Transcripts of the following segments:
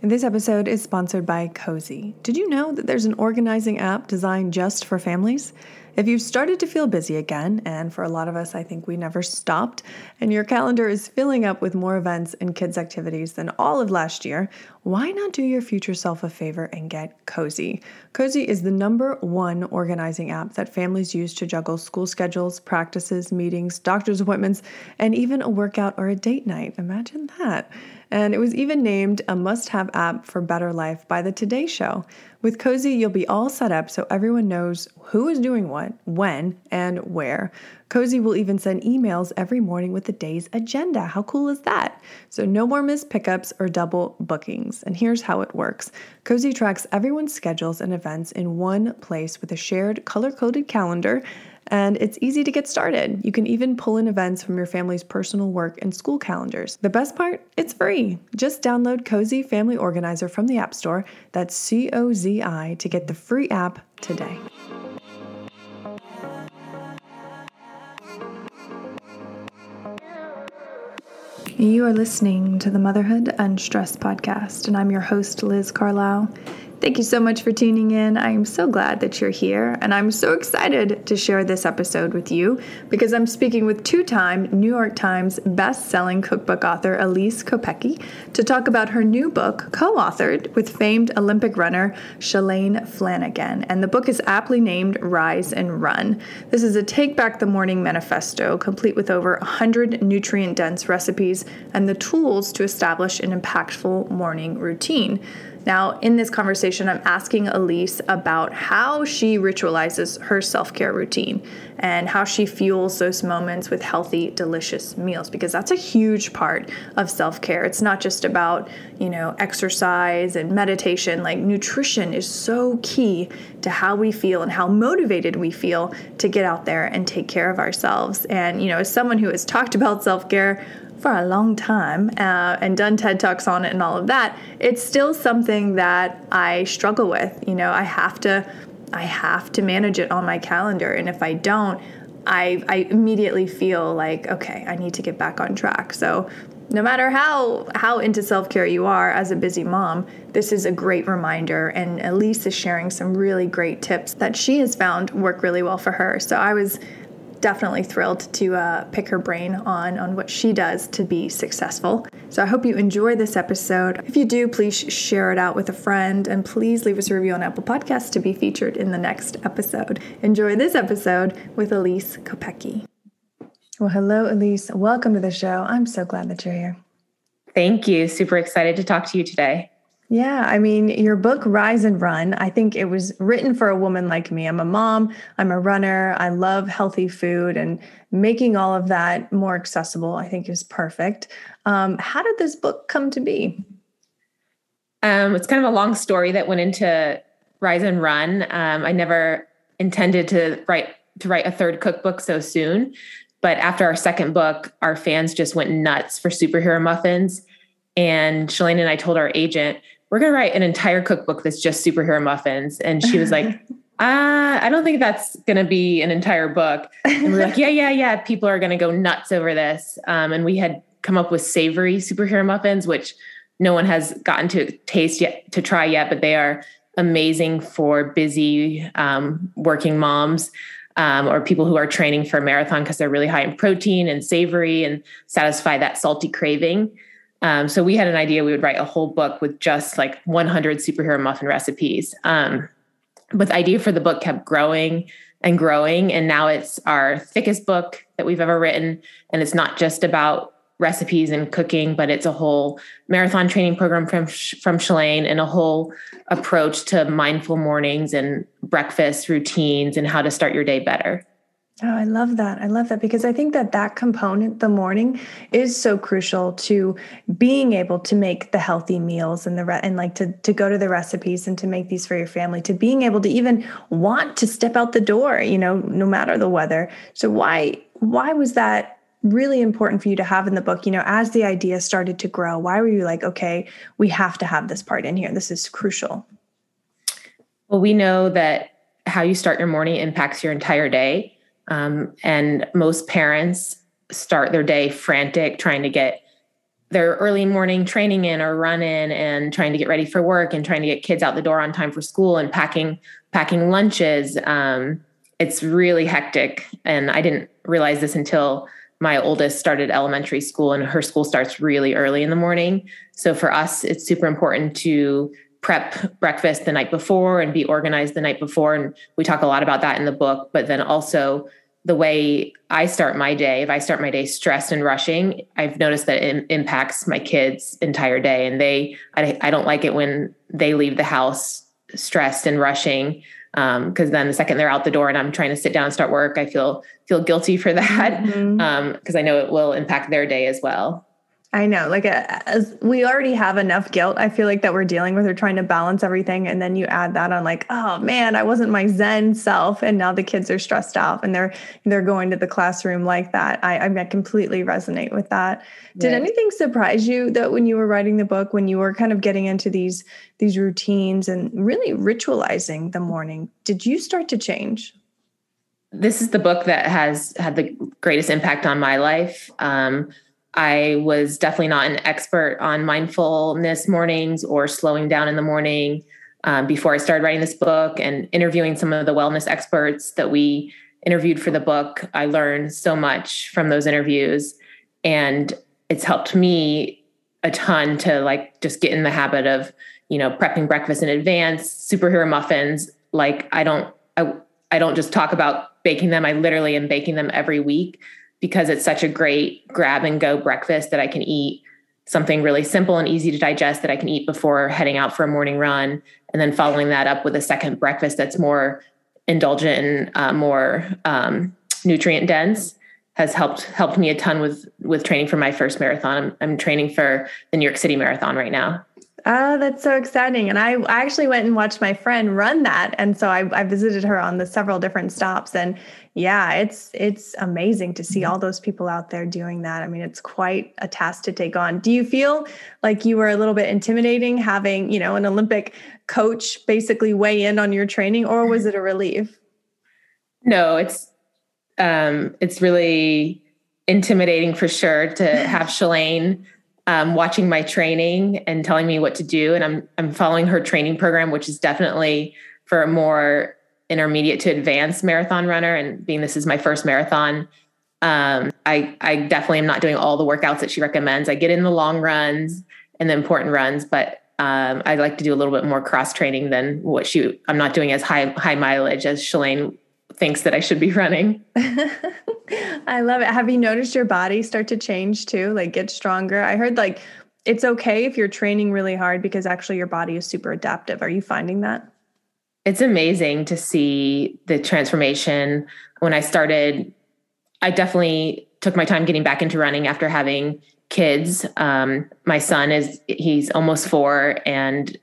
This episode is sponsored by Cozi. Did you know that there's an organizing app designed just for families? If you've started to feel busy again, and for a lot of us, I think we never stopped, and your calendar is filling up with more events and kids' activities than all of last year, why not do your future self a favor and get Cozi? Cozi is the number one organizing app that families use to juggle school schedules, practices, meetings, doctor's appointments, and even a workout or a date night. Imagine that. And it was even named a must have app for better life by the Today Show. With Cozi, you'll be all set up so everyone knows who is doing what, when, and where. Cozi will even send emails every morning with the day's agenda. How cool is that? So, no more missed pickups or double bookings. And here's how it works Cozi tracks everyone's schedules and events in one place with a shared color coded calendar and it's easy to get started. You can even pull in events from your family's personal work and school calendars. The best part? It's free. Just download Cozi Family Organizer from the App Store. That's C O Z I to get the free app today. You are listening to the Motherhood Unstressed podcast, and I'm your host, Liz Carlisle. Thank you so much for tuning in. I am so glad that you're here, and I'm so excited to share this episode with you because I'm speaking with two time New York Times best-selling cookbook author Elyse Kopecky to talk about her new book, co authored with famed Olympic runner Shalane Flanagan. And the book is aptly named Rise and Run. This is a Take Back the Morning manifesto, complete with over 100 nutrient dense recipes and the tools to establish an impactful morning routine. Now, in this conversation, I'm asking Elyse about how she ritualizes her self care routine and how she fuels those moments with healthy, delicious meals because that's a huge part of self care. It's not just about, you know, exercise and meditation. Like, nutrition is so key to how we feel and how motivated we feel to get out there and take care of ourselves. And, you know, as someone who has talked about self care, for a long time uh, and done TED Talks on it and all of that, it's still something that I struggle with. You know, I have to, I have to manage it on my calendar, and if I don't, I, I immediately feel like okay, I need to get back on track. So no matter how how into self-care you are as a busy mom this is a great reminder and Elyse is sharing some really great tips that she has found work really well for her so i was definitely thrilled to uh, pick her brain on on what she does to be successful. So I hope you enjoy this episode. If you do, please share it out with a friend and please leave us a review on Apple Podcasts to be featured in the next episode. Enjoy this episode with Elyse Kopecky. Well, hello, Elyse. Welcome to the show. I'm so glad that you're here. Thank you. Super excited to talk to you today. Yeah, I mean, your book, Rise and Run, I think it was written for a woman like me. I'm a mom, I'm a runner, I love healthy food, and making all of that more accessible, I think, is perfect. Um, how did this book come to be? Um, it's kind of a long story that went into Rise and Run. Um, I never intended to write to write a third cookbook so soon, but after our second book, our fans just went nuts for superhero muffins. And Shalane and I told our agent, we're going to write an entire cookbook that's just superhero muffins. And she was like, uh, I don't think that's going to be an entire book. And we are like, yeah, yeah, yeah. People are going to go nuts over this. Um, and we had come up with savory superhero muffins, which no one has gotten to taste yet, to try yet, but they are amazing for busy um, working moms. Um, or people who are training for a marathon because they're really high in protein and savory and satisfy that salty craving. Um, so we had an idea we would write a whole book with just like 100 superhero muffin recipes. Um, but the idea for the book kept growing and growing, and now it's our thickest book that we've ever written. And it's not just about recipes and cooking, but it's a whole marathon training program from from Shalane and a whole approach to mindful mornings and breakfast routines and how to start your day better. Oh, I love that. I love that because I think that that component, the morning, is so crucial to being able to make the healthy meals and the re- and like to to go to the recipes and to make these for your family, to being able to even want to step out the door, you know, no matter the weather. So why why was that really important for you to have in the book? You know, as the idea started to grow, why were you like, okay, we have to have this part in here. This is crucial. Well, we know that how you start your morning impacts your entire day. Um, and most parents start their day frantic, trying to get their early morning training in or run in and trying to get ready for work and trying to get kids out the door on time for school and packing packing lunches. Um, it's really hectic. And I didn't realize this until my oldest started elementary school and her school starts really early in the morning. So for us, it's super important to prep breakfast the night before and be organized the night before. And we talk a lot about that in the book, but then also the way I start my day, if I start my day stressed and rushing, I've noticed that it impacts my kids' entire day. And they, I, I don't like it when they leave the house stressed and rushing. Um, cause then the second they're out the door and I'm trying to sit down and start work, I feel, feel guilty for that. Mm-hmm. Um, I know it will impact their day as well. I know, like as we already have enough guilt. I feel like that we're dealing with or trying to balance everything, and then you add that on, like, oh man, I wasn't my Zen self, and now the kids are stressed out and they're they're going to the classroom like that. I I completely resonate with that. Did anything surprise you that when you were writing the book, when you were kind of getting into these these routines and really ritualizing the morning, did you start to change? This is the book that has had the greatest impact on my life. Um, I was definitely not an expert on mindfulness mornings or slowing down in the morning um, before I started writing this book and interviewing some of the wellness experts that we interviewed for the book. I learned so much from those interviews, and it's helped me a ton to like just get in the habit of you know prepping breakfast in advance, superhero muffins. Like I don't I I don't just talk about baking them. I literally am baking them every week because it's such a great grab and go breakfast that I can eat something really simple and easy to digest that I can eat before heading out for a morning run. And then following that up with a second breakfast that's more indulgent and uh, more um, nutrient dense has helped helped me a ton with with training for my first marathon. I'm, I'm training for the New York City Marathon right now. Oh, that's so exciting. And I, I actually went and watched my friend run that. And so I, I visited her on the several different stops. And yeah, it's it's amazing to see mm-hmm. all those people out there doing that. I mean, it's quite a task to take on. Do you feel like you were a little bit intimidating having, you know, an Olympic coach basically weigh in on your training, or was it a relief? No, it's um it's really intimidating for sure to have Shalane um, watching my training and telling me what to do. And I'm I'm following her training program, which is definitely for a more intermediate to advanced marathon runner. And being this is my first marathon, um, I I definitely am not doing all the workouts that she recommends. I get in the long runs and the important runs, but um, I like to do a little bit more cross training than what she. I'm not doing as high high mileage as Shalane thinks that I should be running. I love it. Have you noticed your body start to change too? Like get stronger? I heard like it's okay if you're training really hard because actually your body is super adaptive. Are you finding that? It's amazing to see the transformation. When I started, I definitely took my time getting back into running after having kids. Um, my son is he's almost four, and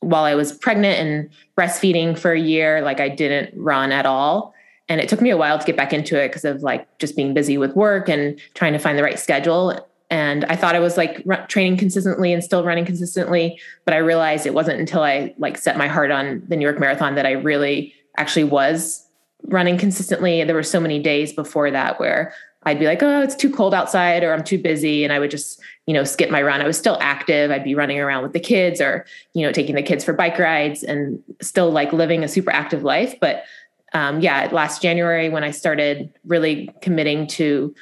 while I was pregnant and breastfeeding for a year, like I didn't run at all. And it took me a while to get back into it because of like just being busy with work and trying to find the right schedule. And I thought I was like r- training consistently and still running consistently, but I realized it wasn't until I like set my heart on the New York Marathon that I really actually was running consistently. There were so many days before that where I'd be like, oh, it's too cold outside or I'm too busy. And I would just, you know, skip my run. I was still active. I'd be running around with the kids or, you know, taking the kids for bike rides and still like living a super active life. But um, yeah, last January when I started really committing to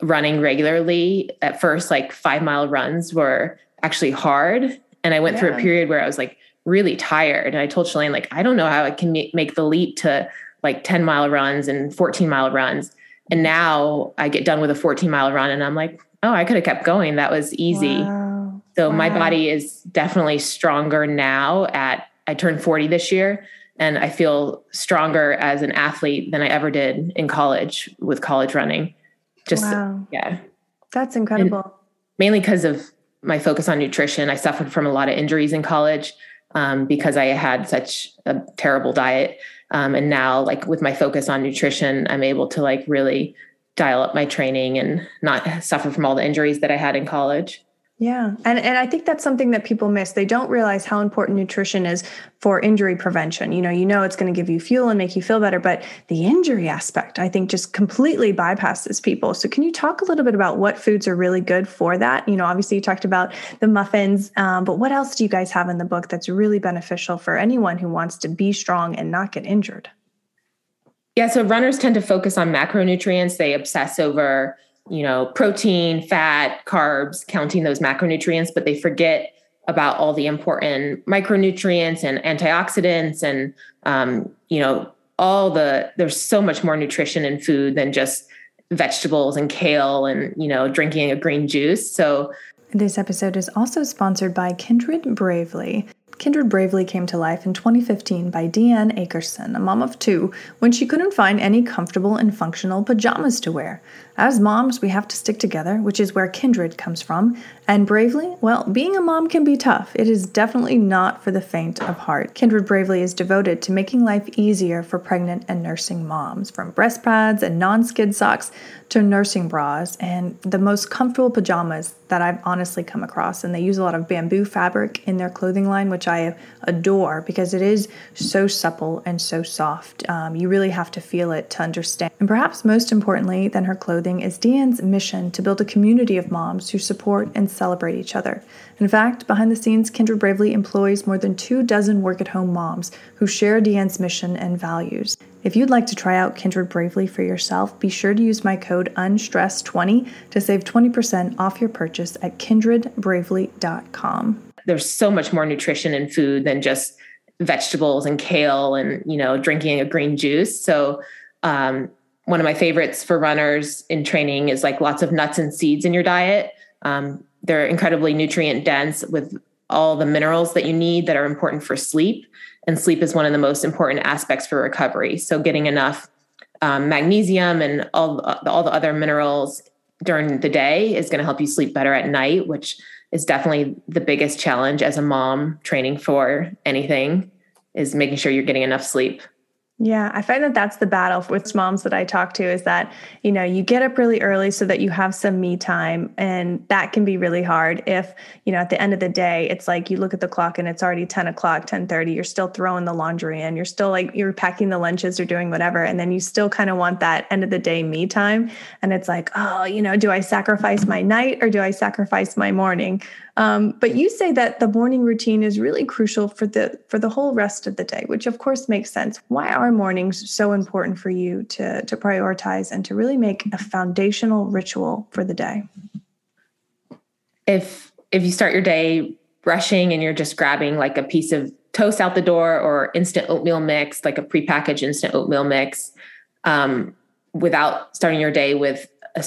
running regularly, at first, like five mile runs were actually hard. And I went yeah. through a period where I was like really tired. And I told Shalane, like, I don't know how I can make the leap to like 10 mile runs and 14 mile runs and now I get done with a 14 mile run and I'm like, oh, I could have kept going. That was easy. Wow. So wow. my body is definitely stronger now at I turned 40 this year. And I feel stronger as an athlete than I ever did in college with college running. Just wow. yeah. That's incredible. And mainly because of my focus on nutrition. I suffered from a lot of injuries in college um, because I had such a terrible diet. Um, and now, like with my focus on nutrition, I'm able to like really dial up my training and not suffer from all the injuries that I had in college. Yeah. And and I think that's something that people miss. They don't realize how important nutrition is for injury prevention. You know, you know it's going to give you fuel and make you feel better, but the injury aspect I think just completely bypasses people. So can you talk a little bit about what foods are really good for that? You know, obviously you talked about the muffins, um, but what else do you guys have in the book that's really beneficial for anyone who wants to be strong and not get injured? Yeah, so runners tend to focus on macronutrients. They obsess over you know, protein, fat, carbs, counting those macronutrients, but they forget about all the important micronutrients and antioxidants and, um, you know, all the, there's so much more nutrition in food than just vegetables and kale and, you know, drinking a green juice. So, this episode is also sponsored by Kindred Bravely. Kindred Bravely came to life in 2015 by Deanne Akerson, a mom of two, when she couldn't find any comfortable and functional pajamas to wear. As moms, we have to stick together, which is where kindred comes from. And bravely, well, being a mom can be tough. It is definitely not for the faint of heart. Kindred Bravely is devoted to making life easier for pregnant and nursing moms, from breast pads and non skid socks to nursing bras and the most comfortable pajamas that I've honestly come across. And they use a lot of bamboo fabric in their clothing line, which I adore because it is so supple and so soft. Um, you really have to feel it to understand. And perhaps most importantly than her clothing, is Deanne's mission to build a community of moms who support and celebrate each other. In fact, behind the scenes, Kindred Bravely employs more than two dozen work at home moms who share Deanne's mission and values. If you'd like to try out Kindred Bravely for yourself, be sure to use my code UNSTRESSED20 to save 20% off your purchase at kindredbravely.com. There's so much more nutrition in food than just vegetables and kale and, you know, drinking a green juice. So, um, one of my favorites for runners in training is like lots of nuts and seeds in your diet. Um, they're incredibly nutrient dense with all the minerals that you need that are important for sleep. And sleep is one of the most important aspects for recovery. So getting enough um, magnesium and all all the other minerals during the day is going to help you sleep better at night, which is definitely the biggest challenge as a mom training for anything is making sure you're getting enough sleep. Yeah, I find that that's the battle with moms that I talk to is that, you know, you get up really early so that you have some me time. And that can be really hard if, you know, at the end of the day, it's like you look at the clock and it's already 10 o'clock, 10 30, you're still throwing the laundry in, you're still like, you're packing the lunches or doing whatever. And then you still kind of want that end of the day me time. And it's like, oh, you know, do I sacrifice my night or do I sacrifice my morning? Um, but you say that the morning routine is really crucial for the for the whole rest of the day, which of course makes sense. Why are mornings so important for you to to prioritize and to really make a foundational ritual for the day? If if you start your day brushing and you're just grabbing like a piece of toast out the door or instant oatmeal mix, like a prepackaged instant oatmeal mix, um, without starting your day with a,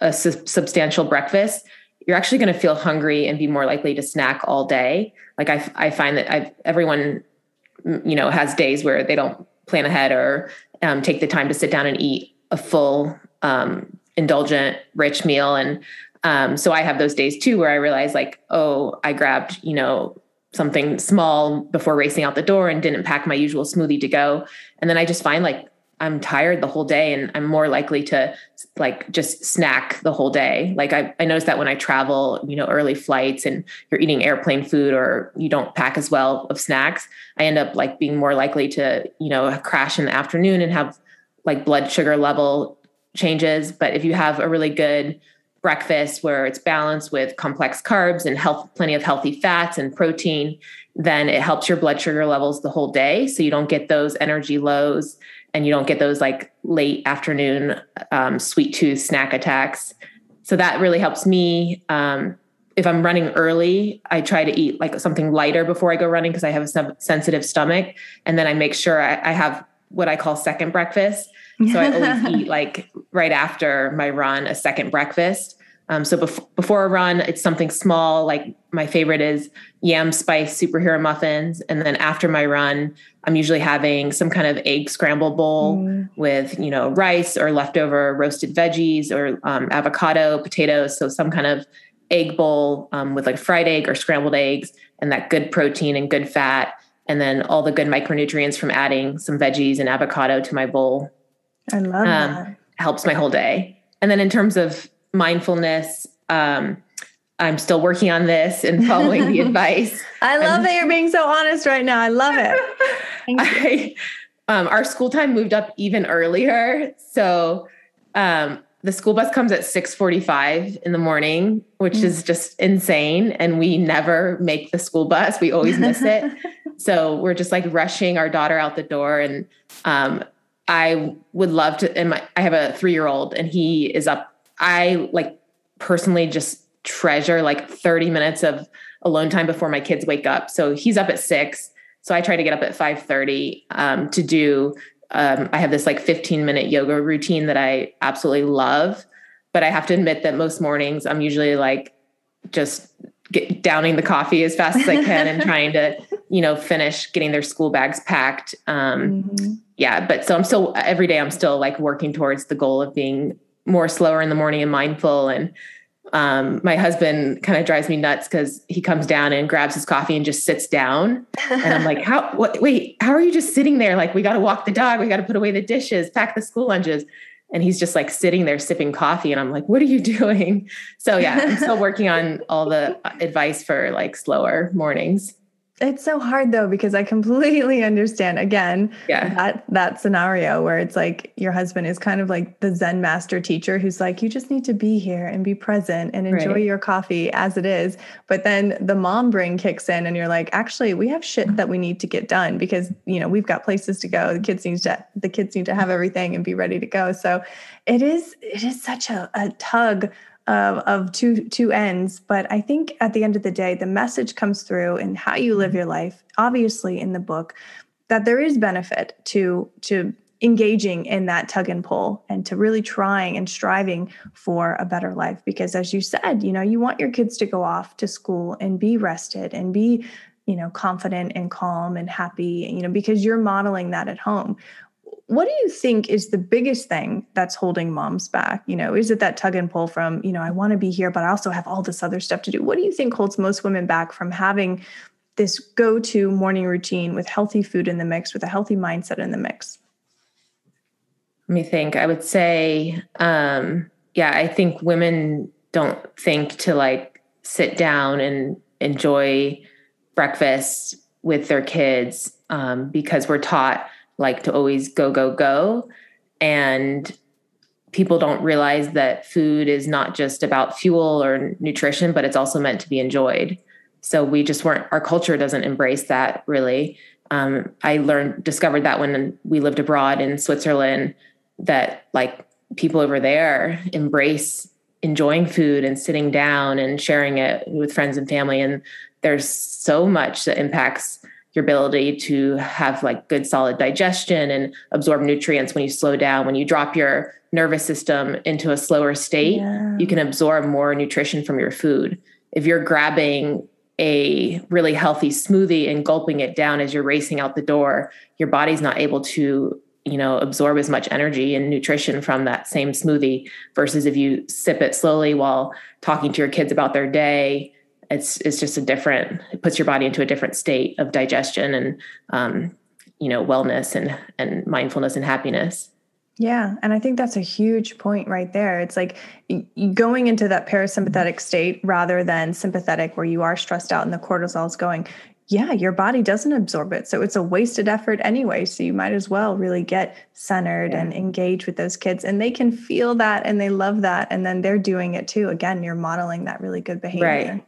a su- substantial breakfast, you're actually going to feel hungry and be more likely to snack all day. Like I, I find that I've, everyone, you know, has days where they don't plan ahead or um, take the time to sit down and eat a full, um, indulgent, rich meal. And um, so I have those days too where I realize like, oh, I grabbed, you know, something small before racing out the door and didn't pack my usual smoothie to go. And then I just find like I'm tired the whole day and I'm more likely to like just snack the whole day. Like I, I noticed that when I travel, you know, early flights and you're eating airplane food or you don't pack as well of snacks, I end up like being more likely to, you know, crash in the afternoon and have like blood sugar level changes. But if you have a really good breakfast where it's balanced with complex carbs and health, plenty of healthy fats and protein, then it helps your blood sugar levels the whole day. So you don't get those energy lows and you don't get those like late afternoon um, sweet tooth snack attacks. So that really helps me. Um, if I'm running early, I try to eat like something lighter before I go running because I have a sensitive stomach. And then I make sure I, I have what I call second breakfast. So I always eat like right after my run, a second breakfast. Um, so bef- before a run, it's something small. Like my favorite is yam spice superhero muffins, and then after my run, I'm usually having some kind of egg scramble bowl mm. with you know rice or leftover roasted veggies or um, avocado, potatoes. So some kind of egg bowl um, with like fried egg or scrambled eggs, and that good protein and good fat, and then all the good micronutrients from adding some veggies and avocado to my bowl. I love um, that. Helps my whole day. And then in terms of mindfulness. Um, I'm still working on this and following the advice. I love that you're being so honest right now. I love it. I, um, our school time moved up even earlier, so um, the school bus comes at 6:45 in the morning, which mm. is just insane. And we never make the school bus; we always miss it. so we're just like rushing our daughter out the door, and um, I would love to. And my, I have a three-year-old, and he is up I like personally just treasure like 30 minutes of alone time before my kids wake up. So he's up at six. So I try to get up at 5:30 um, to do. Um, I have this like 15 minute yoga routine that I absolutely love, but I have to admit that most mornings I'm usually like just get downing the coffee as fast as I can and trying to, you know, finish getting their school bags packed. Um, mm-hmm. Yeah, but so I'm still every day I'm still like working towards the goal of being more slower in the morning and mindful and um, my husband kind of drives me nuts because he comes down and grabs his coffee and just sits down. And I'm like, how, what, wait, how are you just sitting there? Like, we got to walk the dog. We got to put away the dishes, pack the school lunches. And he's just like sitting there sipping coffee. And I'm like, what are you doing? So yeah, I'm still working on all the advice for like slower mornings. It's so hard though because I completely understand again yeah. that that scenario where it's like your husband is kind of like the Zen master teacher who's like you just need to be here and be present and enjoy right. your coffee as it is. But then the mom brain kicks in and you're like, actually, we have shit that we need to get done because you know we've got places to go. The kids need to the kids need to have everything and be ready to go. So it is it is such a, a tug of, of two two ends but i think at the end of the day the message comes through in how you live mm-hmm. your life obviously in the book that there is benefit to to engaging in that tug and pull and to really trying and striving for a better life. Because as you said you know you want your kids to go off to school and be rested and be you know confident and calm and happy you know because you're modeling that at home what do you think is the biggest thing that's holding moms back? You know is it that tug and pull from you know i want to be here but i also have all this other stuff to do? What do you think holds most women back from having this go-to morning routine with healthy food in the mix with a healthy mindset in the mix? Let me think. I would say um yeah i think women don't think to like sit down and enjoy breakfast with their kids um, because we're taught like to always go, go, go. And people don't realize that food is not just about fuel or nutrition, but it's also meant to be enjoyed. So we just weren't, our culture doesn't embrace that really. Um, I learned, discovered that when we lived abroad in Switzerland, that like people over there embrace enjoying food and sitting down and sharing it with friends and family. And there's so much that impacts your ability to have like good solid digestion and absorb nutrients when you slow down when you drop your nervous system into a slower state yeah. you can absorb more nutrition from your food if you're grabbing a really healthy smoothie and gulping it down as you're racing out the door your body's not able to you know absorb as much energy and nutrition from that same smoothie versus if you sip it slowly while talking to your kids about their day it's it's just a different it puts your body into a different state of digestion and um, you know wellness and and mindfulness and happiness. Yeah and i think that's a huge point right there. It's like going into that parasympathetic state rather than sympathetic where you are stressed out and the cortisol is going yeah your body doesn't absorb it. So it's a wasted effort anyway so you might as well really get centered yeah. and engage with those kids. And they can feel that and they love that and then they're doing it too. Again you're modeling that really good behavior. right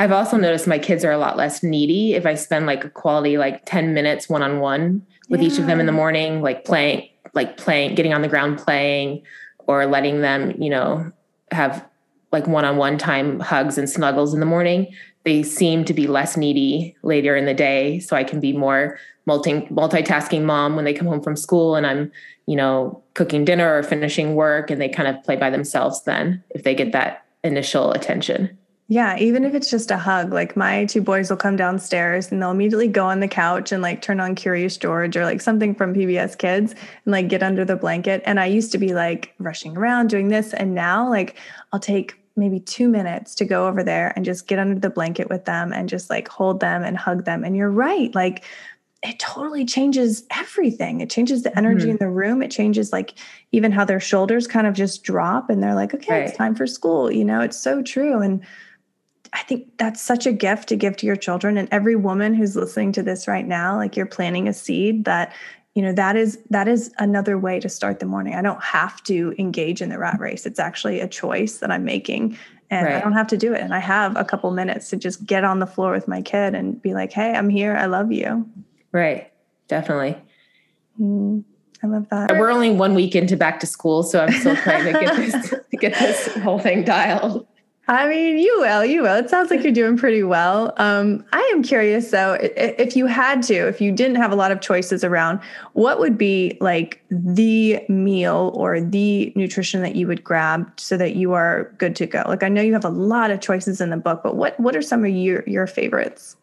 I've also noticed my kids are a lot less needy if I spend like a quality like 10 minutes one on one with yeah. each of them in the morning, like playing, like playing, getting on the ground playing, or letting them, you know, have like one on one time hugs and snuggles in the morning. They seem to be less needy later in the day. So I can be more multi multitasking mom when they come home from school and I'm, you know, cooking dinner or finishing work and they kind of play by themselves then if they get that initial attention. Yeah, even if it's just a hug, like my two boys will come downstairs and they'll immediately go on the couch and like turn on Curious George or like something from PBS Kids and like get under the blanket. And I used to be like rushing around doing this. And now, like, I'll take maybe two minutes to go over there and just get under the blanket with them and just like hold them and hug them. And you're right. Like, it totally changes everything. It changes the energy mm-hmm. in the room. It changes like even how their shoulders kind of just drop and they're like, okay, right. it's time for school. You know, it's so true. And I think that's such a gift to give to your children and every woman who's listening to this right now like you're planting a seed that you know that is that is another way to start the morning. I don't have to engage in the rat race. It's actually a choice that I'm making and right. I don't have to do it and I have a couple minutes to just get on the floor with my kid and be like, "Hey, I'm here. I love you." Right. Definitely. Mm, I love that. We're only one week into back to school, so I'm still trying to get this get this whole thing dialed. I mean, you will, you will. It sounds like you're doing pretty well. Um, I am curious though, if you had to, if you didn't have a lot of choices around, what would be like the meal or the nutrition that you would grab so that you are good to go? Like I know you have a lot of choices in the book, but what what are some of your your favorites?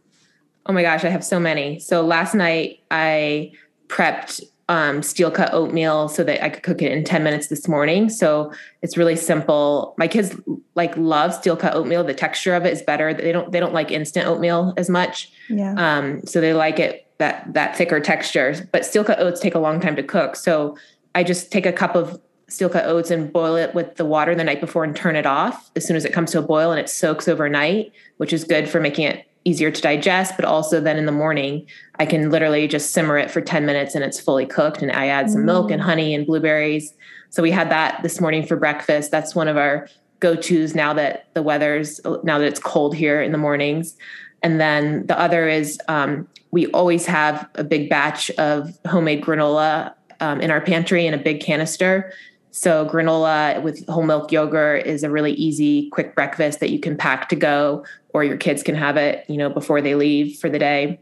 Oh my gosh, I have so many. So last night I prepped um, steel cut oatmeal so that I could cook it in 10 minutes this morning. So it's really simple. My kids like love steel cut oatmeal. The texture of it is better. They don't they don't like instant oatmeal as much. Yeah. Um, so they like it that that thicker texture. But steel cut oats take a long time to cook. So I just take a cup of steel cut oats and boil it with the water the night before and turn it off as soon as it comes to a boil and it soaks overnight, which is good for making it easier to digest, but also then in the morning, I can literally just simmer it for 10 minutes and it's fully cooked. And I add some mm. milk and mm. honey and blueberries. So we had that this morning for breakfast. That's one of our go-tos now that the weather's now that it's cold here in the mornings. And then the other is um, we always have a big batch of homemade granola um, in our pantry in a big canister. So granola with whole milk yogurt is a really easy, quick breakfast that you can pack to go, or your kids can have it, you know, before they leave for the day.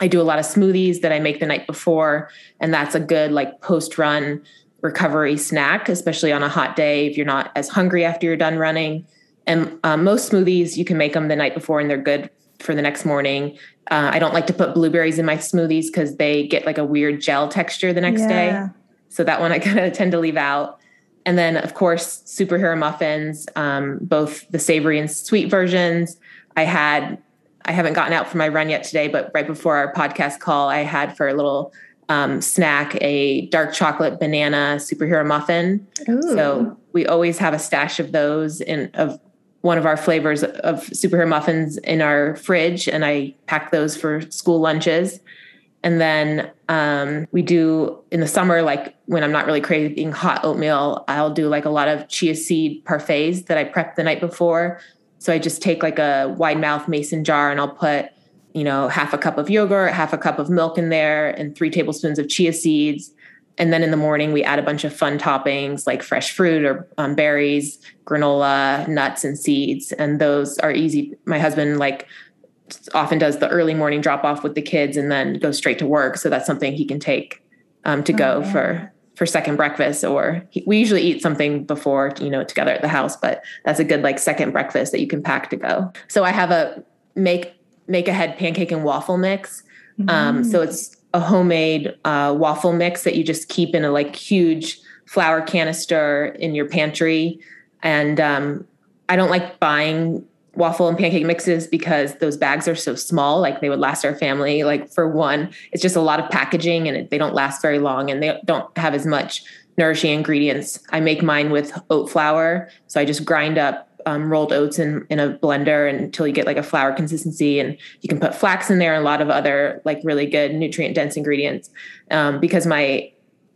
I do a lot of smoothies that I make the night before, and that's a good like post run recovery snack, especially on a hot day if you're not as hungry after you're done running. And um, most smoothies you can make them the night before, and they're good for the next morning. Uh, I don't like to put blueberries in my smoothies because they get like a weird gel texture the next yeah. day. So that one I kind of tend to leave out. And then, of course, superhero muffins, um, both the savory and sweet versions. I had, I haven't gotten out for my run yet today, but right before our podcast call, I had for a little um, snack a dark chocolate banana superhero muffin. Ooh. So we always have a stash of those in of one of our flavors of superhero muffins in our fridge, and I pack those for school lunches. And then um, we do in the summer, like when I'm not really craving hot oatmeal, I'll do like a lot of chia seed parfaits that I prep the night before. So I just take like a wide mouth mason jar and I'll put, you know, half a cup of yogurt, half a cup of milk in there, and three tablespoons of chia seeds. And then in the morning, we add a bunch of fun toppings like fresh fruit or um, berries, granola, nuts, and seeds. And those are easy. My husband like often does the early morning drop off with the kids and then goes straight to work. So that's something he can take um, to go oh, for for second breakfast or he, we usually eat something before you know together at the house but that's a good like second breakfast that you can pack to go so i have a make make ahead pancake and waffle mix mm. um, so it's a homemade uh, waffle mix that you just keep in a like huge flour canister in your pantry and um, i don't like buying waffle and pancake mixes because those bags are so small like they would last our family like for one it's just a lot of packaging and they don't last very long and they don't have as much nourishing ingredients. I make mine with oat flour so i just grind up um, rolled oats in, in a blender until you get like a flour consistency and you can put flax in there and a lot of other like really good nutrient dense ingredients. Um, because my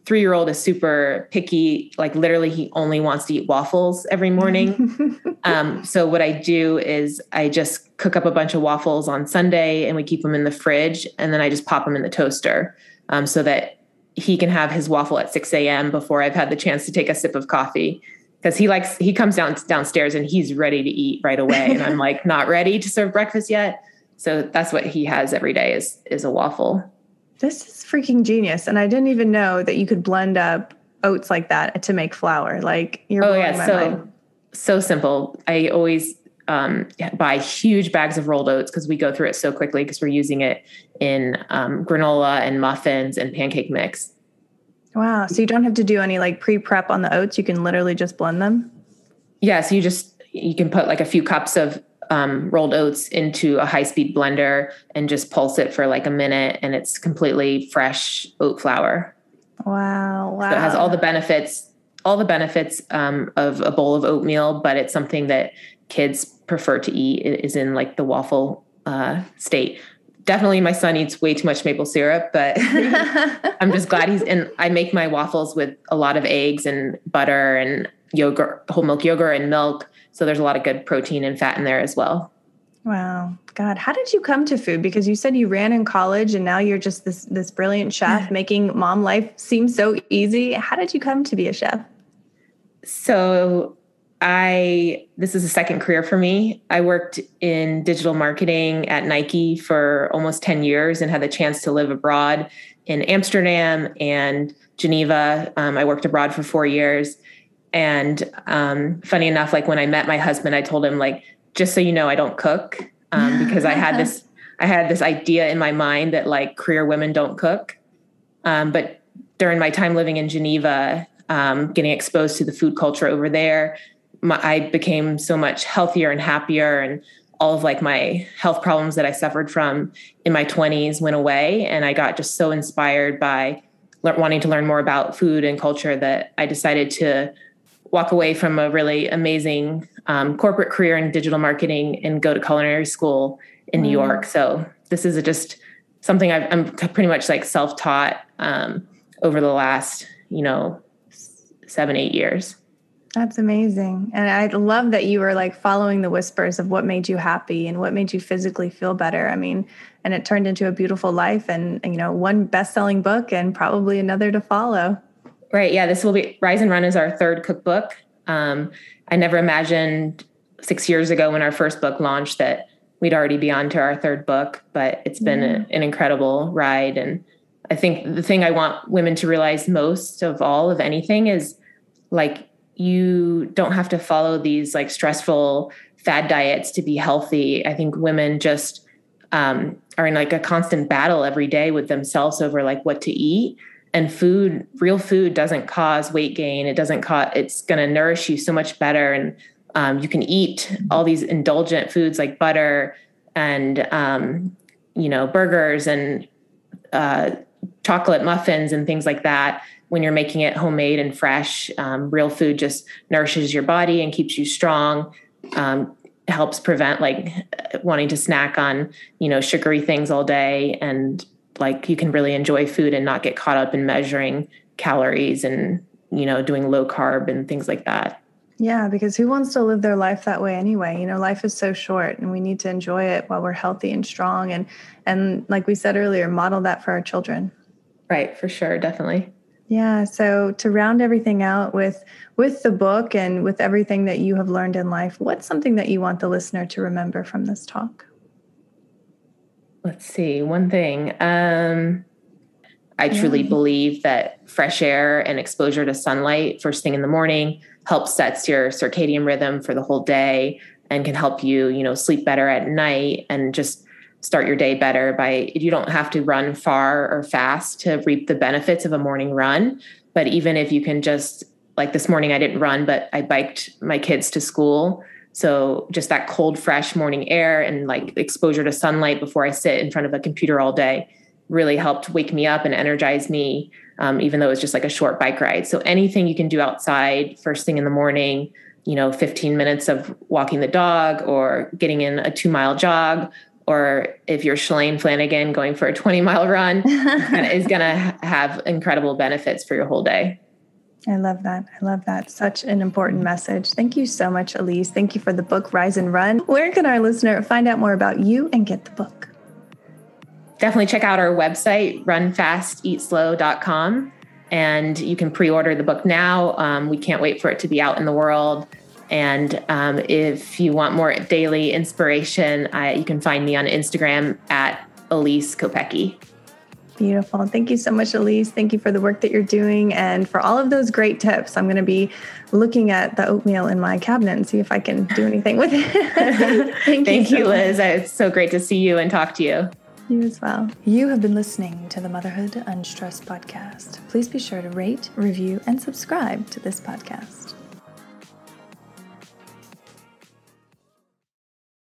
three year old is super picky. Like literally, he only wants to eat waffles every morning. um, so what I do is I just cook up a bunch of waffles on Sunday, and we keep them in the fridge, and then I just pop them in the toaster um, so that he can have his waffle at 6 a.m. before I've had the chance to take a sip of coffee. Because he likes he comes down downstairs and he's ready to eat right away, and I'm like not ready to serve breakfast yet. So that's what he has every day is is a waffle. This is freaking genius. And I didn't even know that you could blend up oats like that to make flour. Like you're oh yeah, so mind. so simple. I always um, buy huge bags of rolled oats because we go through it so quickly because we're using it in um, granola and muffins and pancake mix. Wow. So you don't have to do any like pre prep on the oats. You can literally just blend them. Yeah. So you just, you can put like a few cups of um, rolled oats into a high speed blender and just pulse it for like a minute and it's completely fresh oat flour. Wow. Wow. So it has all the benefits, all the benefits um, of a bowl of oatmeal, but it's something that kids prefer to eat is in like the waffle uh, state. Definitely, my son eats way too much maple syrup, but I'm just glad he's in. I make my waffles with a lot of eggs and butter and yogurt, whole milk yogurt and milk. So there's a lot of good protein and fat in there as well. Wow. God, how did you come to food? Because you said you ran in college and now you're just this this brilliant chef making mom life seem so easy. How did you come to be a chef? So I this is a second career for me. I worked in digital marketing at Nike for almost 10 years and had the chance to live abroad in Amsterdam and Geneva. Um, I worked abroad for four years. And um, funny enough, like when I met my husband, I told him like, just so you know, I don't cook um, because I had this I had this idea in my mind that like career women don't cook. Um, but during my time living in Geneva, um, getting exposed to the food culture over there, my, I became so much healthier and happier and all of like my health problems that I suffered from in my 20s went away and I got just so inspired by le- wanting to learn more about food and culture that I decided to walk away from a really amazing um, corporate career in digital marketing and go to culinary school in mm. New York. So this is just something i am pretty much like self-taught um, over the last, you know, seven, eight years. That's amazing. And I love that you were like following the whispers of what made you happy and what made you physically feel better. I mean, and it turned into a beautiful life and, you know, one best-selling book and probably another to follow. Right. Yeah. This will be Rise and Run is our third cookbook. Um, I never imagined six years ago when our first book launched that we'd already be on to our third book, but it's been a, an incredible ride. And I think the thing I want women to realize most of all of anything is like you don't have to follow these like stressful fad diets to be healthy. I think women just um, are in like a constant battle every day with themselves over like what to eat. And food, real food, doesn't cause weight gain. It doesn't cause. It's going to nourish you so much better, and um, you can eat all these indulgent foods like butter and um, you know burgers and uh, chocolate muffins and things like that when you're making it homemade and fresh. Um, real food just nourishes your body and keeps you strong. Um, helps prevent like wanting to snack on you know sugary things all day and like you can really enjoy food and not get caught up in measuring calories and you know doing low carb and things like that yeah because who wants to live their life that way anyway you know life is so short and we need to enjoy it while we're healthy and strong and and like we said earlier model that for our children right for sure definitely yeah. So to round everything out with with the book and with everything that you have learned in life, what's something that you want the listener to remember from this talk? Let's see. One thing. Um, I truly yeah. believe that fresh air and exposure to sunlight first thing in the morning helps sets your circadian rhythm for the whole day and can help you, you know, sleep better at night and just start your day better by you don't have to run far or fast to reap the benefits of a morning run but even if you can just like this morning I didn't run but I biked my kids to school so just that cold fresh morning air and like exposure to sunlight before I sit in front of a computer all day really helped wake me up and energize me um, even though it was just like a short bike ride so anything you can do outside first thing in the morning you know 15 minutes of walking the dog or getting in a two mile jog or if you're Shalane Flanagan going for a 20 mile run, is going to have incredible benefits for your whole day. I love that. I love that. Such an important message. Thank you so much, Elyse. Thank you for the book, Rise and Run. Where can our listener find out more about you and get the book? Definitely check out our website, runfasteatslow.com, and you can pre order the book now. Um, we can't wait for it to be out in the world. And um, if you want more daily inspiration, I, you can find me on Instagram at Elyse Kopecky. Beautiful. Thank you so much, Elyse. Thank you for the work that you're doing and for all of those great tips. I'm going to be looking at the oatmeal in my cabinet and see if I can do anything with it. Thank, Thank you, so Liz. It's so great to see you and talk to you. You as well. You have been listening to the Motherhood Unstressed podcast. Please be sure to rate, review, and subscribe to this podcast.